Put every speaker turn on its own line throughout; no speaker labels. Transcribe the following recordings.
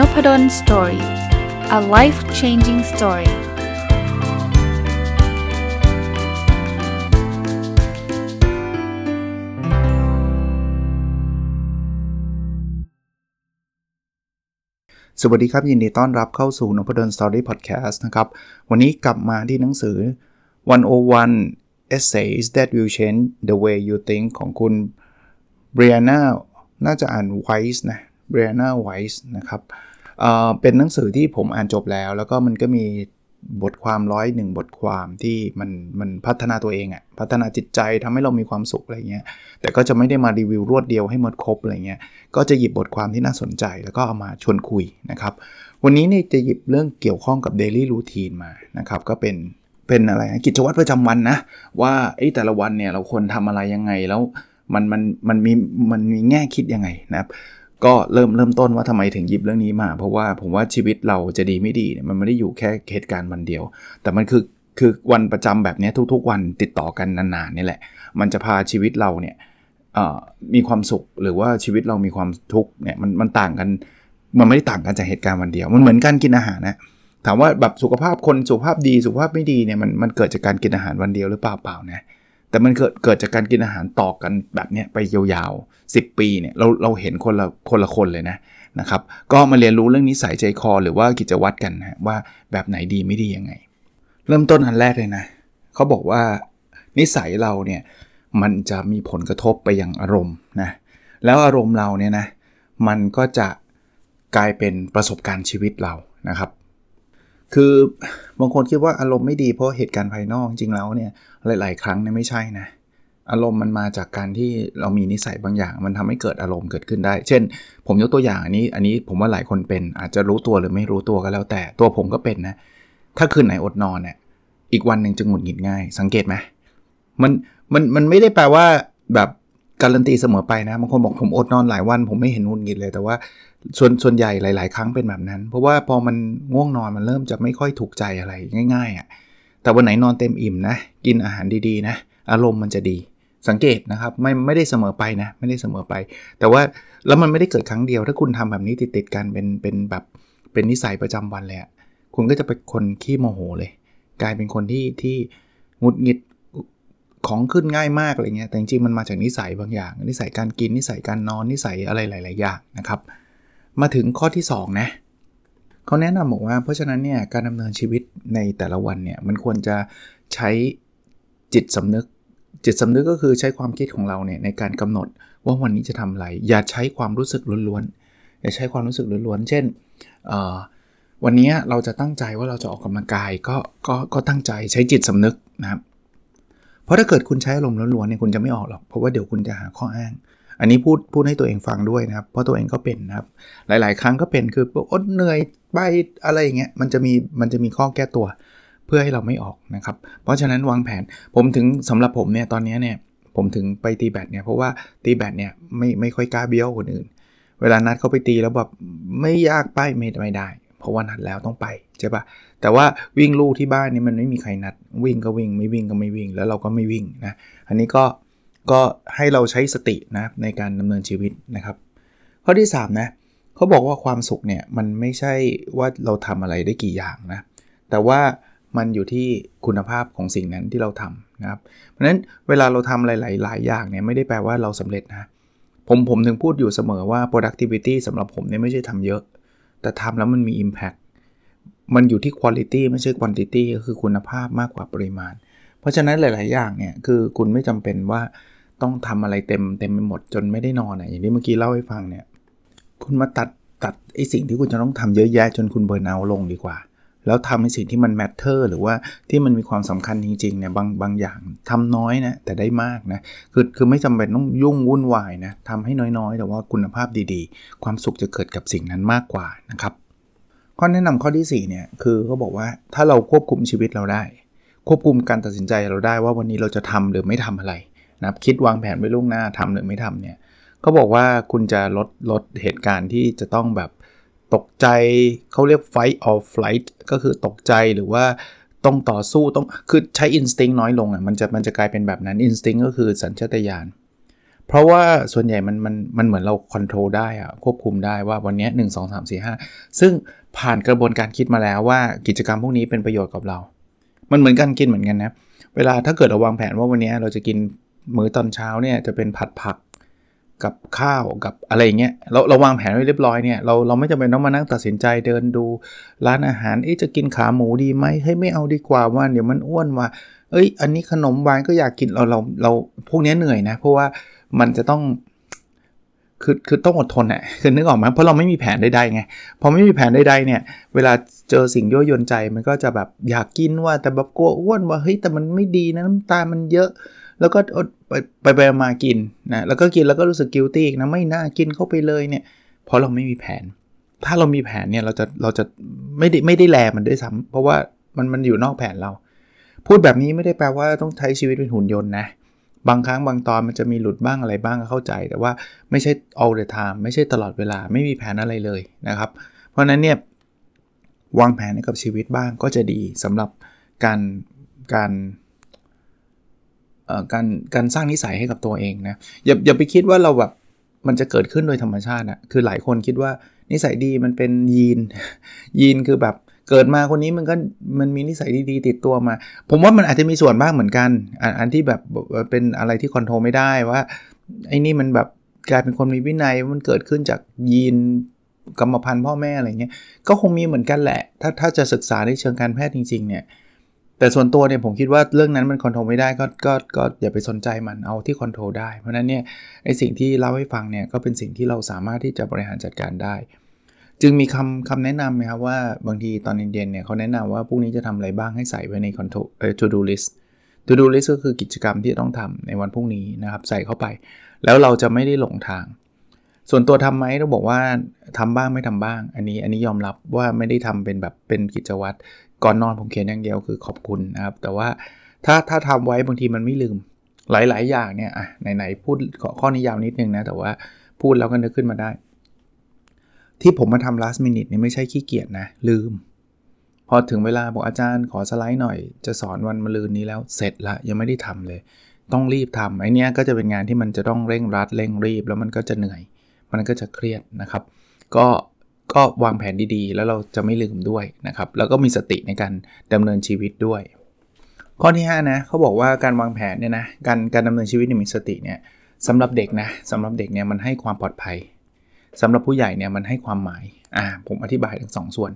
n o p a d o l story a life changing story สวัสดีครับ ยินดีต้อนรับเข้าสู่นพดล Story พอดแคสต์นะครับ วันนี้กลับมาที่หนังสือ 101 Essays that will change the way you think ของคุณ Brianna น่าจะอ่าน Weiss นะ Brianna Weiss นะครับเเป็นหนังสือที่ผมอ่านจบแล้ว แล้วก็มันก็มีบทความร้อยหนึ่งบทความที่มันมันพัฒนาตัวเองอะพัฒนาจิตใจทำให้เรามีความสุขอะไรเงี้ยแต่ก็จะไม่ได้มารีวิวรวดเดียวให้หมดครบอะไรเงี้ยก็จะหยิบบทความที่น่าสนใจ แล้วก็เอามาชวนคุยนะครับ วันนี้นี่จะหยิบเรื่องเกี่ยวข้องกับเดลี่รูทีนมานะครับก็เป็นเป็นอะไรกิจวัตรประจำวันนะว่าไอ้แต่ละวันเนี่ยเราควรทำอะไรยังไงแล้วมันมันมันมีมันมีแง่คิดยังไงนะครับ ก็เริ่มเริ่มต้นว่าทำไมถึงหยิบเรื่องนี้มา เพราะว่าผมว่าชีวิตเราจะดีไม่ดีเนี่ยมันไม่ได้อยู่แค่เหตุการณ์วันเดียว แต่มันคือคือวันประจำแบบนี้ทุก ๆ วันติดต่อกันนานๆนี่แหละ มันจะพาชีวิตเราเนี่ยมีความสุขหรือว่าชีวิตเรามีความทุกข์เนี่ยมันมันต่างกันมันไม่ได้ต่างกันจากเหตุการณ์วันเดียว มันเหมือนการกินอาหารนะถามว่าแบบสุขภาพคนสุขภาพดีสุขภาพไม่ดีเนี่ยมันมันเกิดจากการกินอาหารวันเดียวหรือเปล่าเปล่านะ แต่มันเกิดเกิดจากการกินอาหารต่อกันแบบนี้ไปยาวๆ 10 ปีเนี่ยเราเราเห็นคนละคนละคนเลยนะนะครับก็มาเรียนรู้เรื่องนิสัยใจคอ หรือว่ากิจวัตรกันนะว่าแบบไหนดีไม่ดียังไง เริ่มต้นอันแรกเลยนะเขาบอกว่านิสัยเราเนี่ยมันจะมีผลกระทบไปยังอารมณ์นะแล้วอารมณ์เราเนี่ยนะมันก็จะกลายเป็นประสบการณ์ชีวิตเรานะครับ คือบางคนคิดว่าอารมณ์ไม่ดีเพราะเหตุการณ์ภายนอกจริงแล้วเนี่ยหลาย ๆ ครั้งเนี่ยไม่ใช่นะอารมณ์มันมาจากการที่เรามีนิสัยบางอย่าง มันทำให้เกิดอารมณ์เกิดขึ้นได้ เช่น ผมยกตัวอย่างอันนี้ อันนี้ผมว่าหลายคนเป็นอาจจะรู้ตัวหรือไม่รู้ตัวก็แล้วแต่ตัวผมก็เป็นนะ ถ้าคืนไหนอดนอนเนี่ยอีกวันหนึ่งจะหงุดหงิดง่าย สังเกตไหมมันมันมันไม่ได้แปลว่าแบบ การันตีเสมอไปนะบางคนบอกผมอดนอนหลายวัน ผมไม่เห็นหงุดหงิดเลย แต่ว่าส่วนส่วนใหญ่หลาย ๆ ครั้งเป็นแบบนั้น เพราะว่าพอมันง่วงนอนมันเริ่มจะไม่ค่อยถูกใจอะไรง่ายๆอะ่ะแต่วันไหนนอนเต็มอิ่มนะกินอาหารดีๆนะอารมณ์มันจะดีสังเกตนะครับไม่ไม่ได้เสมอไปนะไม่ได้เสมอไป แต่ว่าแล้วมันไม่ได้เกิดครั้งเดียว ถ้าคุณทำแบบนี้ติดๆกันเป็นเป็นแบบเป็นนิสัยประจำวันเลยคุณก็จะเป็นคนขี้โมโหเลย กลายเป็นคนที่ที่งุดหงิด ของขึ้นง่ายมากอะไรเงี้ยแต่จริงๆมันมาจากนิสัยบางอย่าง นิสัยการกินนิสัยการนอนนิสัยอะไรหลาย ๆ อย่างนะครับ มาถึงข้อที่2นะเขาแนะนำบอกว่า เพราะฉะนั้นเนี่ยการดำเนินชีวิตในแต่ละวันเนี่ยมันควรจะใช้จิตสำนึก จิตสำนึกก็คือใช้ความคิดของเราเนี่ยในการกำหนดว่าวันนี้จะทำอะไร อย่าใช้ความรู้สึกล้วนๆอย่าใช้ความรู้สึกล้วนๆเช่นวันนี้เราจะตั้งใจว่าเราจะออกกำลังกายก็ก็ก็ตั้งใจใช้จิตสำนึกนะครับ ราะถ้าเกิดคุณใช้อารมณ์ล้วนๆเนี่ยคุณจะไม่ออกหรอก เพราะว่าเดี๋ยวคุณจะหาข้ออ้าง อันนี้พูดพูดให้ตัวเองฟังด้วยนะครับ เพราะตัวเองก็เป็นนะครับ หลาย ๆ ครั้งก็เป็นคืออดเหนื่อยไปอะไรอย่างเงี้ยมันจะมีมันจะมีข้อแก้ตัว เพื่อให้เราไม่ออกนะครับ เพราะฉะนั้นวางแผนผมถึงสำหรับผมเนี่ยตอนนี้เนี่ยผมถึงไปตีแบตเนี่ยเพราะว่าตีแบตเนี่ยไม่ไม่ค่อยกล้าเบี้ยวคนอื่น เวลานัดเขาไปตีแล้วแบบไม่ยากไปไม่ไม่ได้ เพราะว่านัดแล้วต้องไปใช่ปะ แต่ว่าวิ่งลู่ที่บ้านนี่มันไม่มีใครนัด วิ่งก็วิ่งไม่วิ่งก็ไม่วิ่ง แล้วเราก็ไม่วิ่งนะอันนี้ก็ก็ให้เราใช้สตินะในการดำเนินชีวิตนะครับ ข้อที่3นะเขาบอกว่าความสุขเนี่ยมันไม่ใช่ว่าเราทำอะไรได้กี่อย่างนะแต่ว่ามันอยู่ที่คุณภาพของสิ่งนั้นที่เราทำนะครับ เพราะฉะนั้นเวลาเราทำหลายๆหลายอย่างเนี่ยไม่ได้แปลว่าเราสำเร็จนะผมผมถึงพูดอยู่เสมอว่า productivity สำหรับผมเนี่ยไม่ใช่ทำเยอะ แต่ทำแล้วมันมี impact มันอยู่ที่ quality ไม่ใช่ quantity ก็คือคุณภาพมากกว่าปริมาณ เพราะฉะนั้นหลาย ๆ อย่างเนี่ยคือคุณไม่จำเป็นว่าต้องทำอะไรเต็มเต็มไปหมดจนไม่ได้นอนอะอย่างที่เมื่อกี้เล่าให้ฟังเนี่ยคุณมาตัดตัดไอสิ่งที่คุณจะต้องทำเยอะแยะจนคุณเบิร์นเอาลงดีกว่า แล้วทำในสิ่งที่มันแมทเทอร์หรือว่าที่มันมีความสำคัญจริง ๆ เนี่ยบางบางอย่างทำน้อยนะแต่ได้มากนะคือคือไม่จำเป็นต้องยุ่งวุ่นวายนะทำให้น้อยๆ แต่ว่าคุณภาพดีๆ ความสุขจะเกิดกับสิ่งนั้นมากกว่านะครับ ข้อแนะนำข้อที่ 4 เนี่ย คือเขาบอกว่าถ้าเราควบคุมชีวิตเราได้ ควบคุมการตัดสินใจเราได้ว่าวันนี้เราจะทำหรือไม่ทำอะไรนะคิดวางแผนไว้ล่วงหน้าทำหรือไม่ทำเนี่ยก็บอกว่าคุณจะลดลดเหตุการณ์ที่จะต้องแบบตกใจเขาเรียก fight or flight ก็คือตกใจหรือว่าต้องต่อสู้ต้องคือใช้ instinct น้อยลงอะมันจะมันจะกลายเป็นแบบนั้น instinct ก็คือสัญชาตญาณเพราะว่าส่วนใหญ่มันมันมันเหมือนเราควบคุมได้อะควบคุมได้ว่าวันนี้1 2 3 4 5ซึ่ง ผ่านกระบวนการคิดมาแล้วว่ากิจกรรมพวกนี้เป็นประโยชน์กับเรา มันเหมือนกันกินเหมือนกันนะ เวลาถ้าเกิดเราวางแผนว่าวันนี้เราจะกินมื้อตอนเช้าเนี่ยจะเป็นผัดผักกับข้าวกับอะไรเงี้ยเราเราวางแผนไว้เรียบร้อยเนี่ยเราเราไม่จำเป็นต้องมานั่งตัดสินใจเดินดู ร้านอาหารเอ๊ะจะกินขาหมูดีไหมให้ไม่เอาดีกว่าว่าเดี๋ยวมันอ้วนว่าเอ้ย อันนี้ขนมหวานก็อยากกินเราเราเราพวกนี้เหนื่อยนะ เพราะว่ามันจะต้อง คือคือต้องอดทนอะคือนึกออกไหมเพราะเราไม่มีแผนใดๆไงพอไม่มีแผนใดๆเนี่ย เวลาเจอสิ่งยั่วยวนใจมันก็จะแบบอยากกินว่าแต่แบบกลัวอ้วนว่าเฮ้ยแต่มันไม่ดีนะน้ำตาลมันเยอะ แล้วก็ไปไปไปมากินนะแล้วก็กินแล้วก็รู้สึกกิลตี้นะไม่น่ากินเข้าไปเลยเนี่ยเพราะเราไม่มีแผน ถ้าเรามีแผนเนี่ยเราจะเราจะไม่ได้ไม่ได้แลมันด้วยซ้ำเพราะว่ามันมันอยู่นอกแผนเรา พูดแบบนี้ไม่ได้แปลว่าต้องใช้ชีวิตเป็นหุ่นยนต์นะ บางครั้งบางตอนมันจะมีหลุดบ้างอะไรบ้างก็เข้าใจ แต่ว่าไม่ใช่ all the time ไม่ใช่ตลอดเวลาไม่มีแผนอะไรเลยนะครับ เพราะนั้นเนี่ยวางแผนกับชีวิตบ้างก็จะดีสำหรับการการการการสร้างนิสัยให้กับตัวเองนะอย่าอย่าไปคิดว่าเราแบบมันจะเกิดขึ้นโดยธรรมชาติอะคือหลายคนคิดว่านิสัยดีมันเป็นยีน ยีนคือแบบ เกิดมาคนนี้มันก็มันมีนิสัยดีๆ ติดตัวมา ผมว่ามันอาจจะมีส่วนบ้างเหมือนกันอันที่แบบเป็นอะไรที่ control ไม่ได้ว่าไอ้นี่มันแบบกลายเป็นคนมีวินัยมันเกิดขึ้นจากยีนกรรมพันธุ์พ่อแม่อะไรเงี้ยก็คงมีเหมือนกันแหละ ถ้าถ้าจะศึกษาในเชิงการแพทย์จริง ๆ เนี่ยแต่ส่วนตัวเนี่ยผมคิดว่าเรื่องนั้นมัน control ไม่ได้ก็ก็ก็อย่าไปสนใจมันเอาที่ control ได้ เพราะนั้นเนี่ยไอสิ่งที่เล่าให้ฟังเนี่ยก็เป็นสิ่งที่เราสามารถที่จะบริหารจัดการได้ จึงมีคำคำแนะนำไหมครับว่าบางทีตอนเย็นๆเนี่ยเขาแนะนำว่าพรุ่งนี้จะทำอะไรบ้างให้ใส่ไว้ในคอนโทรเอ่อ to do list to do list ก็คือกิจกรรมที่ต้องทำในวันพรุ่งนี้นะครับใส่เข้าไป แล้วเราจะไม่ได้หลงทาง ส่วนตัวทำไหมต้องบอกว่าทำบ้างไม่ทำบ้าง อันนี้อันนี้ยอมรับว่าไม่ได้ทำเป็นแบบเป็นกิจวัตรก่อนนอนผมเขียนอย่างเดียวคือขอบคุณนะครับ แต่ว่าถ้าถ้าทำไว้บางทีมันไม่ลืมหลาย ๆ อย่างเนี่ยอะไหนๆพูดข้อนี้ยาวนิดนึงนะแต่ว่าพูดแล้วก็นึกขึ้นมาได้ ที่ผมมาทำ last minute นี่ไม่ใช่ขี้เกียจนะ ลืม พอถึงเวลาบอกอาจารย์ขอสไลด์หน่อย จะสอนวันมะรืนนี้แล้วเสร็จละยังไม่ได้ทำเลย ต้องรีบทำไอเนี้ยก็จะเป็นงานที่มันจะต้องเร่งรัดเร่งรีบ แล้วมันก็จะเหนื่อย มันก็จะเครียดนะครับ ก็ก็วางแผนดีๆ แล้วเราจะไม่ลืมด้วยนะครับ แล้วก็มีสติในการดำเนินชีวิตด้วย ข้อที่5นะเขาบอกว่าการวางแผนเนี่ยนะการการดำเนินชีวิตมีสติเนี่ยสำหรับเด็กนะสำหรับเด็กเนี่ยมันให้ความปลอดภัย สำหรับผู้ใหญ่เนี่ยมันให้ความหมายอ่าผมอธิบายทั้งสองส่วน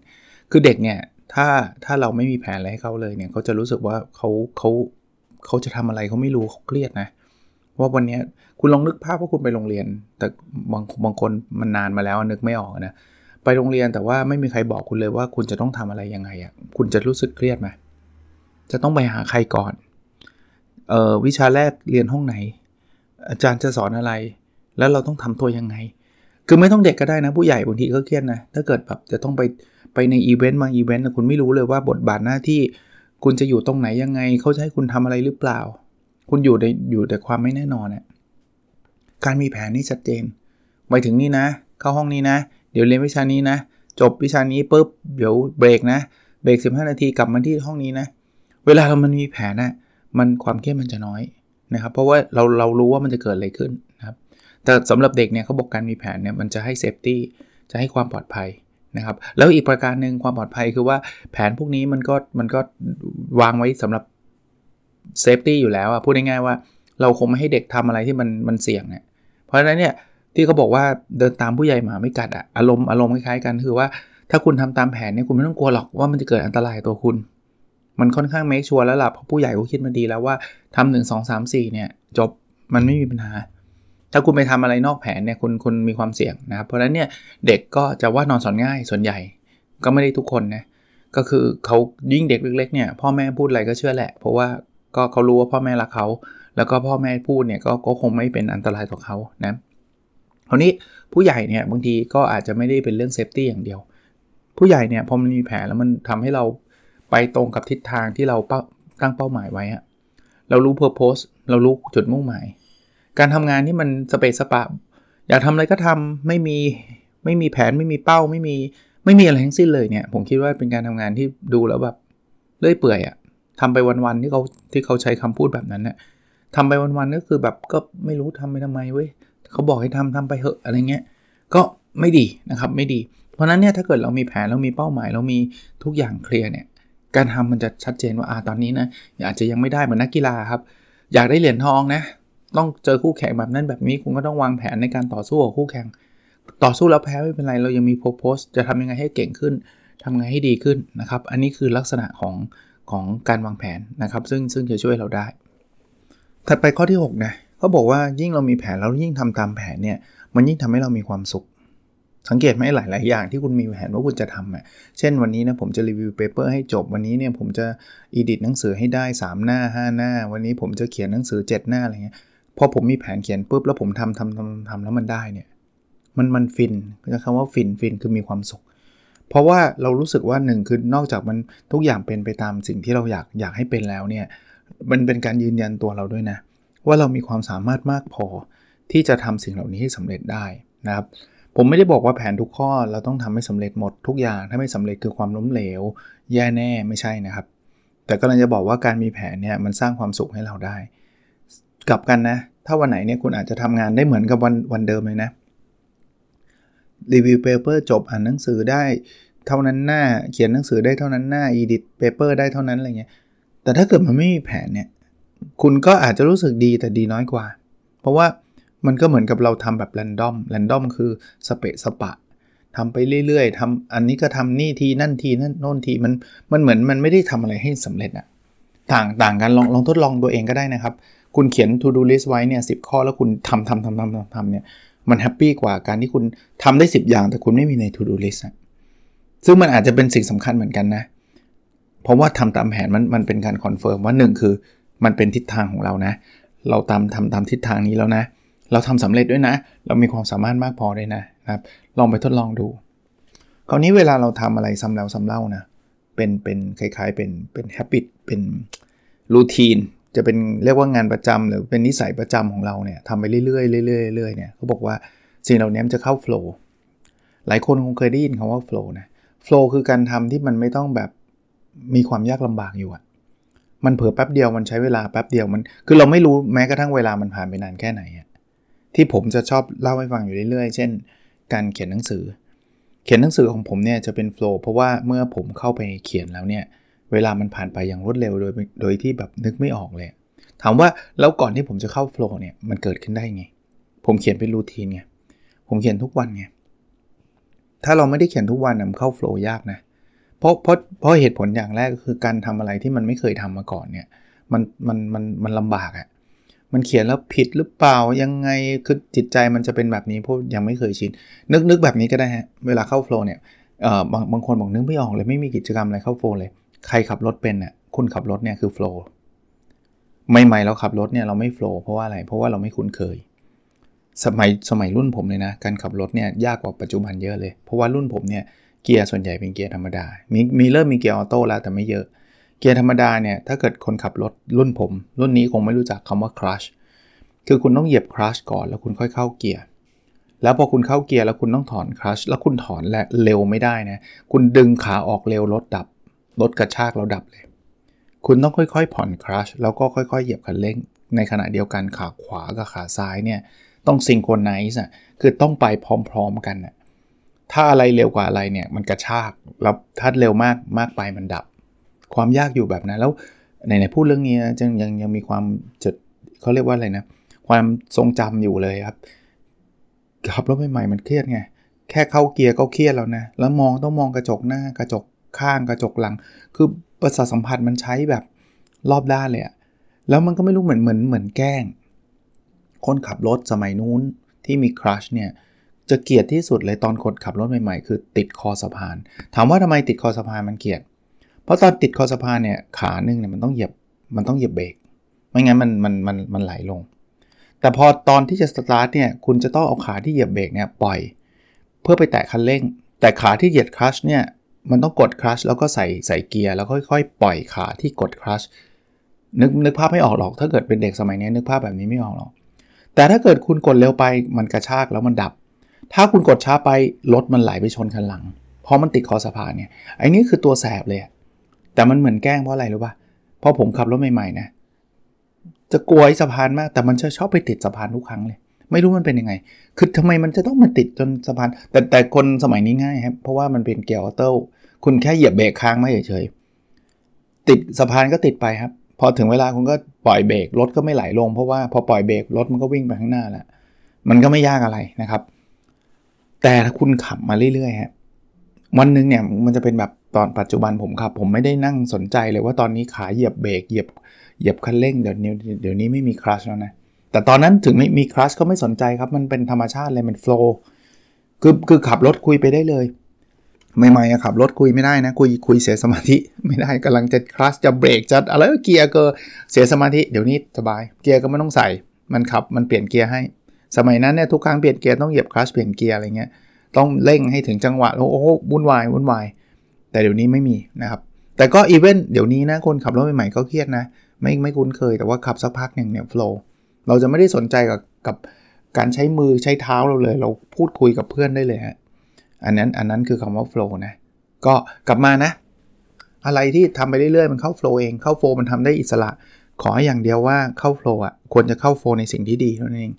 คือเด็กเนี่ยถ้าถ้าเราไม่มีแผนอะไรให้เขาเลยเนี่ยเขาจะรู้สึกว่าเขาเขาเขาจะทำอะไรเขาไม่รู้เขาเครียดนะว่าวันนี้คุณลองนึกภาพว่าคุณไปโรงเรียน แต่บางบางคนมันนานมาแล้วนึกไม่ออกนะไปโรงเรียนแต่ว่าไม่มีใครบอกคุณเลยว่าคุณจะต้องทำอะไรยังไงอะ่ะคุณจะรู้สึกเครียดไหมจะต้องไปหาใครก่อนเอ่อวิชาแรกเรียนห้องไหน อาจารย์จะสอนอะไร แล้วเราต้องทำตัวยังไง คือไม่ต้องเด็กก็ได้นะ ผู้ใหญ่บางทีก็เครียดนะ ถ้าเกิดแบบจะต้องไปไปในอีเวนต์บางอีเวนต์คุณไม่รู้เลยว่าบทบาทหน้าที่ คุณจะอยู่ตรงไหนยังไง เขาจะให้คุณทำอะไรหรือเปล่า คุณอยู่ในอยู่แต่ความไม่แน่นอนเนี่ยการมีแผนนี่ชัดเจนไปถึงนี่นะ เข้าห้องนี้นะ เดี๋ยวเรียนวิชานี้นะ จบวิชานี้ปุ๊บเดี๋ยวเบรกนะเบรก15 นาทีกลับมาที่ห้องนี้นะ เวลาเรามันมีแผนนะมันความเครียดมันจะน้อยนะครับ เพราะว่าเราเรารู้ว่ามันจะเกิดอะไรขึ้น แต่สำหรับเด็กเนี่ยเขาบอกการมีแผนเนี่ยมันจะให้เซฟตี้จะให้ความปลอดภัยนะครับแล้วอีกประการหนึ่งความปลอดภัยคือว่าแผนพวกนี้มันก็มันก็วางไว้สำหรับsafety อยู่แล้วอะพูดง่ายๆว่าเราคงไม่ให้เด็กทำอะไรที่มันมันเสี่ยงเนี่ยเพราะฉะนั้นเนี่ยที่เขาบอกว่าเดินตามผู้ใหญ่หมาไม่กัดอะอารมณ์อารมณ์คล้ายๆกันคือว่าถ้าคุณทำตามแผนเนี่ยคุณไม่ต้องกลัวหรอกว่ามันจะเกิดอันตรายตัวคุณ มันค่อนข้าง make sure แล้วล่ะเพราะผู้ใหญ่เขาคิดมาดีแล้วว่าทำหนึ่งสองสามสี่เนี่ยจบมันไม่มีปัญหา ถ้าคุณไปทำอะไรนอกแผนเนี่ยคุณคุณมีความเสี่ยงนะครับ เพราะฉะนั้นเนี่ยเด็กก็จะว่านอนสอนง่ายส่วนใหญ่ ก็ไม่ได้ทุกคนนะก็คือเขายิ่งเด็กเล็กๆเนี่ยพ่อแม่พูดอะไรก็เชื่อแหละ เพราะว่าก็เขารู้ว่าพ่อแม่รักเขาแล้วก็พ่อแม่พูดเนี่ยก็ก็คงไม่เป็นอันตรายต่อเขานะคราวนี้ผู้ใหญ่เนี่ยบางทีก็อาจจะไม่ได้เป็นเรื่อง safety อย่างเดียว ผู้ใหญ่เนี่ยพอมันมีแผนแล้วมันทำให้เราไปตรงกับทิศทางที่เราตั้งเป้าหมายไว้อะเรารู้ purpose เรารู้จุดมุ่งหมาย การทำงานที่มันสะเปะสปะอยากทำอะไรก็ทำไม่มีไม่มีแผนไม่มีเป้าไม่มีไม่มีอะไรทั้งสิ้นเลยเนี่ย ผมคิดว่าเป็นการทำงานที่ดูแล้วแบบเลื่อยเปื่อยอะทำไปวันๆที่เขาที่เขาใช้คำพูดแบบนั้นเนะ่ยทำไปวันๆก็คือแบบก็ไม่รู้ทำไปทำไมเว้ยเขาบอกให้ทำทำไปเหอะอะไรเงี้ยก็ไม่ดีนะครับไม่ดี เพราะนั้นเนี่ยถ้าเกิดเรามีแผนเรามีเป้าหมาย เรามีทุกอย่างเคลียร์เนี่ยการทำมันจะชัดเจนว่าอ่าตอนนี้นะอาจจะยังไม่ได้เหมือนนักกีฬาครับ อยากได้เหรียญทองนะ ต้องเจอคู่แข่งแบบนั้นแบบนี้คุณก็ต้องวางแผนในการต่อสู้กับคู่แข่ง ต่อสู้แล้วแพ้ไม่เป็นไร เรายังมี purpose จะทำยังไงให้เก่งขึ้นทำไงให้ดีขึ้นนะครับ อันนี้คือลักษณะของของการวางแผนนะครับ ซึ่งซึ่งจะช่วยเราได้ ถัดไปข้อที่6นะเขาบอกว่ายิ่งเรามีแผนแล้วยิ่งทำตามแผนเนี่ย มันยิ่งทำให้เรามีความสุข สังเกตไหมหลาย ๆ อย่างที่คุณมีแผนว่าคุณจะทำอะ เช่นวันนี้นะผมจะ review paper ให้จบ วันนี้เนี่ยผมจะedit หนังสือให้ได้ 3 หน้า 5 หน้า วันนี้ผมจะเขียนหนังสือ 7 หน้าอะไรเงี้ย พอผมมีแผนเขียนปุ๊บแล้วผมทำทำทำทำแล้วมันได้เนี่ยมันมันฟินจะคำว่าฟินฟินคือมีความสุข เพราะว่าเรารู้สึกว่าหนึ่งคือนอกจากมันทุกอย่างเป็นไปตามสิ่งที่เราอยากอยากให้เป็นแล้วเนี่ยมันเป็นการยืนยันตัวเราด้วยนะ ว่าเรามีความสามารถมากพอที่จะทำสิ่งเหล่านี้ให้สำเร็จได้นะครับผมไม่ได้บอกว่าแผนทุกข้อเราต้องทำให้สำเร็จหมดทุกอย่างถ้าไม่สำเร็จคือความล้มเหลว แย่แน่ไม่ใช่นะครับ แต่ก็เลยจะบอกว่าการมีแผนเนี่ยมันสร้างความสุขให้เราได้ กลับกันนะ ถ้าวันไหนเนี่ยคุณอาจจะทำงานได้เหมือนกับวันวันเดิมเลยนะ review paper จบอ่านหนังสือได้เท่านั้นหน้า เขียนหนังสือได้เท่านั้นหน้า edit paper ได้เท่านั้นอะไรเงี้ยแต่ถ้าเกิดมันไม่มีแผนเนี่ยคุณก็อาจจะรู้สึกดีแต่ดีน้อยกว่า เพราะว่ามันก็เหมือนกับเราทำแบบ random random คือสะเปะสะปะทำไปเรื่อยๆทำอันนี้ก็ทำนี่ทีนั่นทีนั่นโน่นทีมันมันเหมือนมันไม่ได้ทำอะไรให้สำเร็จอะต่างต่างกันลองลองทดลองตัวเองก็ได้นะครับ คุณเขียน to do list ไว้เนี่ยสิบข้อแล้วคุณทำทำทำทำทำทำเนี่ยมัน happy กว่าการที่คุณทำได้ 10 อย่าง แต่คุณไม่มีใน to do list ซึ่งมันอาจจะเป็นสิ่งสำคัญเหมือนกันนะ เพราะว่าทำตามแผนมันมันเป็นการ confirm ว่า1คือมันเป็นทิศทางของเรานะ เราตามทำตามทิศทางนี้แล้วนะ เราทำสำเร็จด้วยนะ เรามีความสามารถมากพอด้วยนะครับ ลองไปทดลองดู คราวนี้เวลาเราทำอะไรซ้ำแล้วซ้ำเล่านะ เป็นเป็นคล้ายๆเป็นเป็นแฮบิตเป็นรูทีน จะเป็นเรียกว่างานประจำหรือเป็นนิสัยประจำของเราเนี่ยทำไปเรื่อยๆเรื่อยๆเรื่อยๆเนี่ยเขาบอกว่าสิ่งเหล่านี้มันจะเข้าโฟล์หลายคนคงเคยได้ยินคำว่าโฟล์นะโฟล์คือการทำที่มันไม่ต้องแบบมีความยากลำบากอยู่อะมันเผื่อแป๊บเดียวมันใช้เวลาแป๊บเดียวมัน คือเราไม่รู้แม้กระทั่งเวลามันผ่านไปนานแค่ไหนอะที่ผมจะชอบเล่าให้ฟังอยู่เรื่อยๆ เช่น การเขียนหนังสือ เขียนหนังสือของผมเนี่ยจะเป็นโฟล์เพราะว่าเมื่อผมเข้าไปเขียนแล้วเนี่ย เวลามันผ่านไปอย่างรวดเร็วโดยโดยที่แบบนึกไม่ออกเลย ถามว่าแล้วก่อนที่ผมจะเข้าโฟล์เนี่ยมันเกิดขึ้นได้ไง ผมเขียนเป็นรูทีนไง ผมเขียนทุกวันไง ถ้าเราไม่ได้เขียนทุกวันมันเข้าโฟล์ยากนะ เพราะเพราะเพราะเหตุผลอย่างแรกก็คือการทำอะไรที่มันไม่เคยทำมาก่อนเนี่ย มันมันมันมันลำบากอะ่ะมันเขียนแล้วผิดหรือเปล่ายังไงคือจิตใจมันจะเป็นแบบนี้เพราะยังไม่เคยชินนึกนึกแบบนี้ก็ได้ฮะเวลาเข้าโฟล์เนี่ยเออบางบางคนบอกนึกไม่ออกเลยไม่มีกิจกรรมอะไรเข้าโฟล์เลย ใครขับรถเป็นน่ะคุณขับรถเนี่ยคือโฟล์ใหม่ๆเราขับรถเนี่ยเราไม่โฟล์เพราะว่าอะไรเพราะว่าเราไม่คุ้นเคย สมัยสมัยรุ่นผมเลยนะ การขับรถเนี่ยยากกว่าปัจจุบันเยอะเลย เพราะว่ารุ่นผมเนี่ยเกียร์ส่วนใหญ่เป็นเกียร์ธรรมดา มีมีเริ่มมีเกียร์ออโต้แล้วแต่ไม่เยอะ เกียร์ธรรมดาเนี่ยถ้าเกิดคนขับรถรุ่นผม รุ่นนี้คงไม่รู้จักคำว่าคลัชคือคุณต้องเหยียบคลัชก่อนแล้วคุณค่อยเข้าเกียร์ แล้วพอคุณเข้าเกียร์แล้วคุณต้องถอนคลัชแล้วคุณถอนและเร็วไม่ได้นะ คุณดึงขาออกเร็วรถดับ รถกระชากแล้วดับเลย คุณต้องค่อยๆ ผ่อนคลัชแล้วก็ค่อยๆ เหยียบคันเร่ง ในขณะเดียวกันขาขวากับขาซ้ายเนี่ยต้องซิงโครไนซ์อะคือต้องไปพร้อมๆกันอะถ้าอะไรเร็วกว่าอะไรเนี่ยมันกระชากแล้วถ้าเร็วมากมากไปมันดับ ความยากอยู่แบบนั้นแล้วในในพูดเรื่องนี้ยังยังยังมีความจดเขาเรียกว่าอะไรนะ ความทรงจำอยู่เลยครับขับรถใหม่ๆมันเครียดไง แค่เข้าเกียร์ก็เครียดแล้วนะ แล้วมองต้องมองกระจกหน้ากระจก ข้างกระจกหลัง คือประสาทสัมผัสมันใช้แบบรอบด้านเลยอะแล้วมันก็ไม่รู้เหมือนเหมือนเหมือนแกล้ง คนขับรถสมัยนู้นที่มีครัชเนี่ยจะเกลียดที่สุดเลยตอนคนขับรถใหม่ๆ คือติดคอสะพาน ถามว่าทำไมติดคอสะพานมันเกลียด เพราะตอนติดคอสะพานเนี่ยขาหนึ่งเนี่ยมันต้องเหยียบมันต้องเหยียบเบรกไม่งั้นมันมันมันมันไหลลง แต่พอตอนที่จะสตาร์ทเนี่ยคุณจะต้องเอาขาที่เหยียบเบรกเนี่ยปล่อย เพื่อไปแตะคันเร่ง แต่ขาที่เหยียดคลัชเนี่ย มันต้องกดคลัชแล้วก็ใส่ใส่เกียร์แล้วค่อยๆ ปล่อยขาที่กดคลัชนึกนึกภาพไม่ออกหรอก ถ้าเกิดเป็นเด็กสมัยนี้นึกภาพแบบนี้ไม่ออกหรอก แต่ถ้าเกิดคุณกดเร็วไปมันกระชากแล้วมันดับ ถ้าคุณกดช้าไปรถมันไหลไปชนคันหลัง เพราะมันติดคอสะพานเนี่ยไอ้นี่คือตัวแสบเลย แต่มันเหมือนแกล้งเพราะอะไรรู้ป่ะเพราะผมขับรถใหม่ๆนะจะกลัวไอ้สะพานมาก แต่มันจะชอบไปติดสะพานทุกครั้งเลย ไม่รู้มันเป็นยังไง คือทำไมมันจะต้องมาติดจนสะพาน แต่แต่คนสมัยนี้ง่ายครับ เพราะว่ามันเป็นเกียร์ออโต้คุณแค่เหยียบเบรกค้างไม่เฉยๆติดสะพานก็ติดไปครับ พอถึงเวลาคุณก็ปล่อยเบรกรถก็ไม่ไหลลง เพราะว่าพอปล่อยเบรกรถมันก็วิ่งไปข้างหน้าแล้วมันก็ไม่ยากอะไรนะครับ แต่ถ้าคุณขับมาเรื่อยๆฮะวันหนึ่งเนี่ยมันจะเป็นแบบตอนปัจจุบันผมขับ ผมไม่ได้นั่งสนใจเลยว่าตอนนี้ขาเหยียบเบรกเหยียบเหยียบคันเร่งเดี๋ยวนี้เดี๋ยวนี้ไม่มีคลัชแล้วนะ แต่ตอนนั้นถึงไม่มีคลัชก็ไม่สนใจครับ มันเป็นธรรมชาติเลยมันโฟล์คือคือขับรถคุยไปได้เลยใหม่ๆขับรถคุยไม่ได้นะ คุยคุยเสียสมาธิไม่ได้กำลังจะคลัชจะเบรกจะอะไรเกียร์ก็เสียสมาธิเดี๋ยวนี้สบาย เกียร์ก็ไม่ต้องใส่ มันขับมันเปลี่ยนเกียร์ให้ สมัยนั้นเนี่ยทุกครั้งเปลี่ยนเกียร์ต้องเหยียบคลัชเปลี่ยนเกียร์อะไรเงี้ยต้องเร่งให้ถึงจังหวะโอ้โหวุ่นวายวุ่นวายแต่เดี๋ยวนี้ไม่มีนะครับ แต่ก็อีเวนต์เดี๋ยวนี้นะคนขับรถใหม่ๆก็เครียดนะ ไม่ไม่คุ้นเคยแต่ว่าขับสักพักหนึ่งเนี่ย flow เราจะไม่ได้สนใจกับกับการใช้มือใช้เท้าเราเลย เราพูดคุยกับเพื่อนได้เลยฮะอันนั้นอันนั้นคือคำว่า flow นะก็กลับมานะ อะไรที่ทำไปเรื่อยๆมันเข้า flow เองเข้า flow มันทำได้อิสระ ขออย่างเดียวว่าเข้า flow อะควรจะเข้า flow ในสิ่งที่ดีเท่านั้นเอง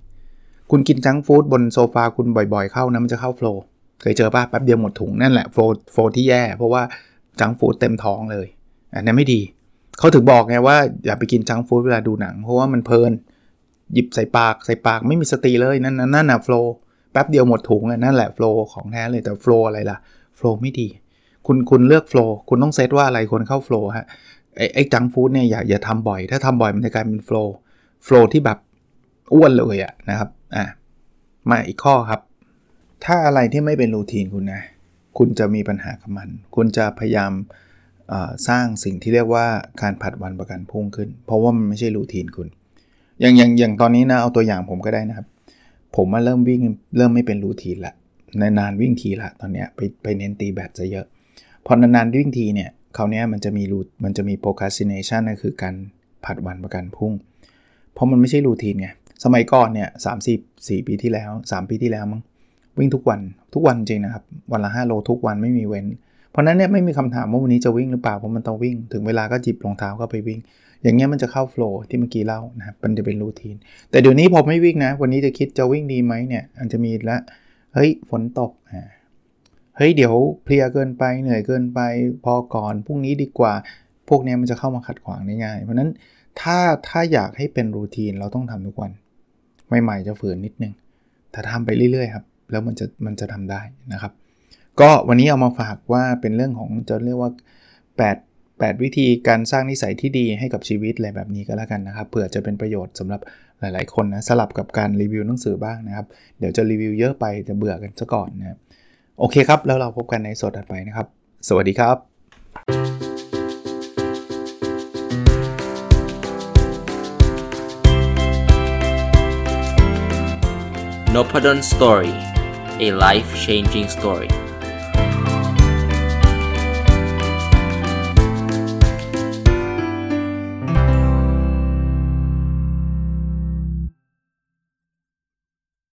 คุณกิน junk food บนโซฟาคุณบ่อยๆเข้านะมันจะเข้า flow เคยเจอป่ะแป๊บเดียวหมดถุงนั่นแหละ flow flow ที่แย่เพราะว่า junk food เต็มท้องเลยอันนี้ไม่ดีเขาถึงบอกไงว่าอย่าไปกิน junk food เวลาดูหนัง เพราะว่ามันเพลิน หยิบใส่ปากใส่ปากไม่มีสติเลยนั่นนั่นน่ะ flow แป๊บเดียวหมดถุงนั่นแหละ flow ของแท้เลยแต่ flow อะไรล่ะ flow ไม่ดี คุณคุณเลือก flow คุณต้องเซตว่าอะไรควรเข้า flow ฮะไอ้ไอ้ junk food เนี่ยอย่าอย่าทำบ่อย ถ้าทำบ่อยมันจะกลายเป็น flowโฟล์ที่แบบอ้วนเลยอะนะครับอะมาอีกข้อครับ ถ้าอะไรที่ไม่เป็นรูทีนคุณนะคุณจะมีปัญหากับมัน คุณจะพยายามสร้างสิ่งที่เรียกว่าการผัดวันประกันพุ่งขึ้น เพราะว่ามันไม่ใช่รูทีนคุณ อย่างอย่างอย่างตอนนี้นะเอาตัวอย่างผมก็ได้นะครับ ผมมาเริ่มวิ่งเริ่มไม่เป็นรูทีนละนานๆวิ่งทีละตอนเนี้ยไปไปเน้นตีแบตจะเยอะ พอนานๆวิ่งทีเนี่ยคราวนี้มันจะมีรูมันจะมี procrastination นั่นคือการผัดวันประกันพุ่ง เพราะมันไม่ใช่รูทีนไงสมัยก่อนเนี่ยสามสิบสี่ปีที่แล้ว 3 ปีที่แล้วมั้งวิ่งทุกวันทุกวันจริงนะครับ วันละ5โลทุกวันไม่มีเว้น เพราะนั้นเนี่ยไม่มีคำถามว่าวันนี้จะวิ่งหรือเปล่าเพราะมันต้องวิ่ง ถึงเวลาก็จิบรองเท้าก็ไปวิ่ง อย่างเงี้ยมันจะเข้าโฟล์ที่เมื่อกี้เล่านะครับมันจะเป็นรูทีน แต่เดี๋ยวนี้พอไม่วิ่งนะ วันนี้จะคิดจะวิ่งดีไหมเนี่ยอันจะมีละเฮ้ยฝนตกอ่าเฮ้ยเดี๋ยวเพลียเกินไปเหนื่อยเกินไปพอก่อนพรุ่งนี้ดีกว่า พวกนี้มันจะเข้ามาขัดขวางได้ง่าย เพราะนั้นถ้าถ้าอยากให้เป็นรูทีนเราต้องทำทุกวัน ใหม่ๆจะฝืนนิดนึงแต่ทำไปเรื่อยๆครับ แล้วมันจะมันจะทำได้นะครับ ก็วันนี้เอามาฝากว่าเป็นเรื่องของจะเรียกว่า 8 8 วิธีการสร้างนิสัยที่ดีให้กับชีวิตอะไรแบบนี้ก็แล้วกันนะครับเผื่อจะเป็นประโยชน์สำหรับหลาย ๆ คนนะสลับกับการรีวิวหนังสือบ้างนะครับ เดี๋ยวจะรีวิวเยอะไปจะเบื่อกันซะก่อนนะครับโอเคครับ แล้วเราพบกันในสดถัดไปนะครับ สวัสดีครับ
n o p a d o n Story a life changing story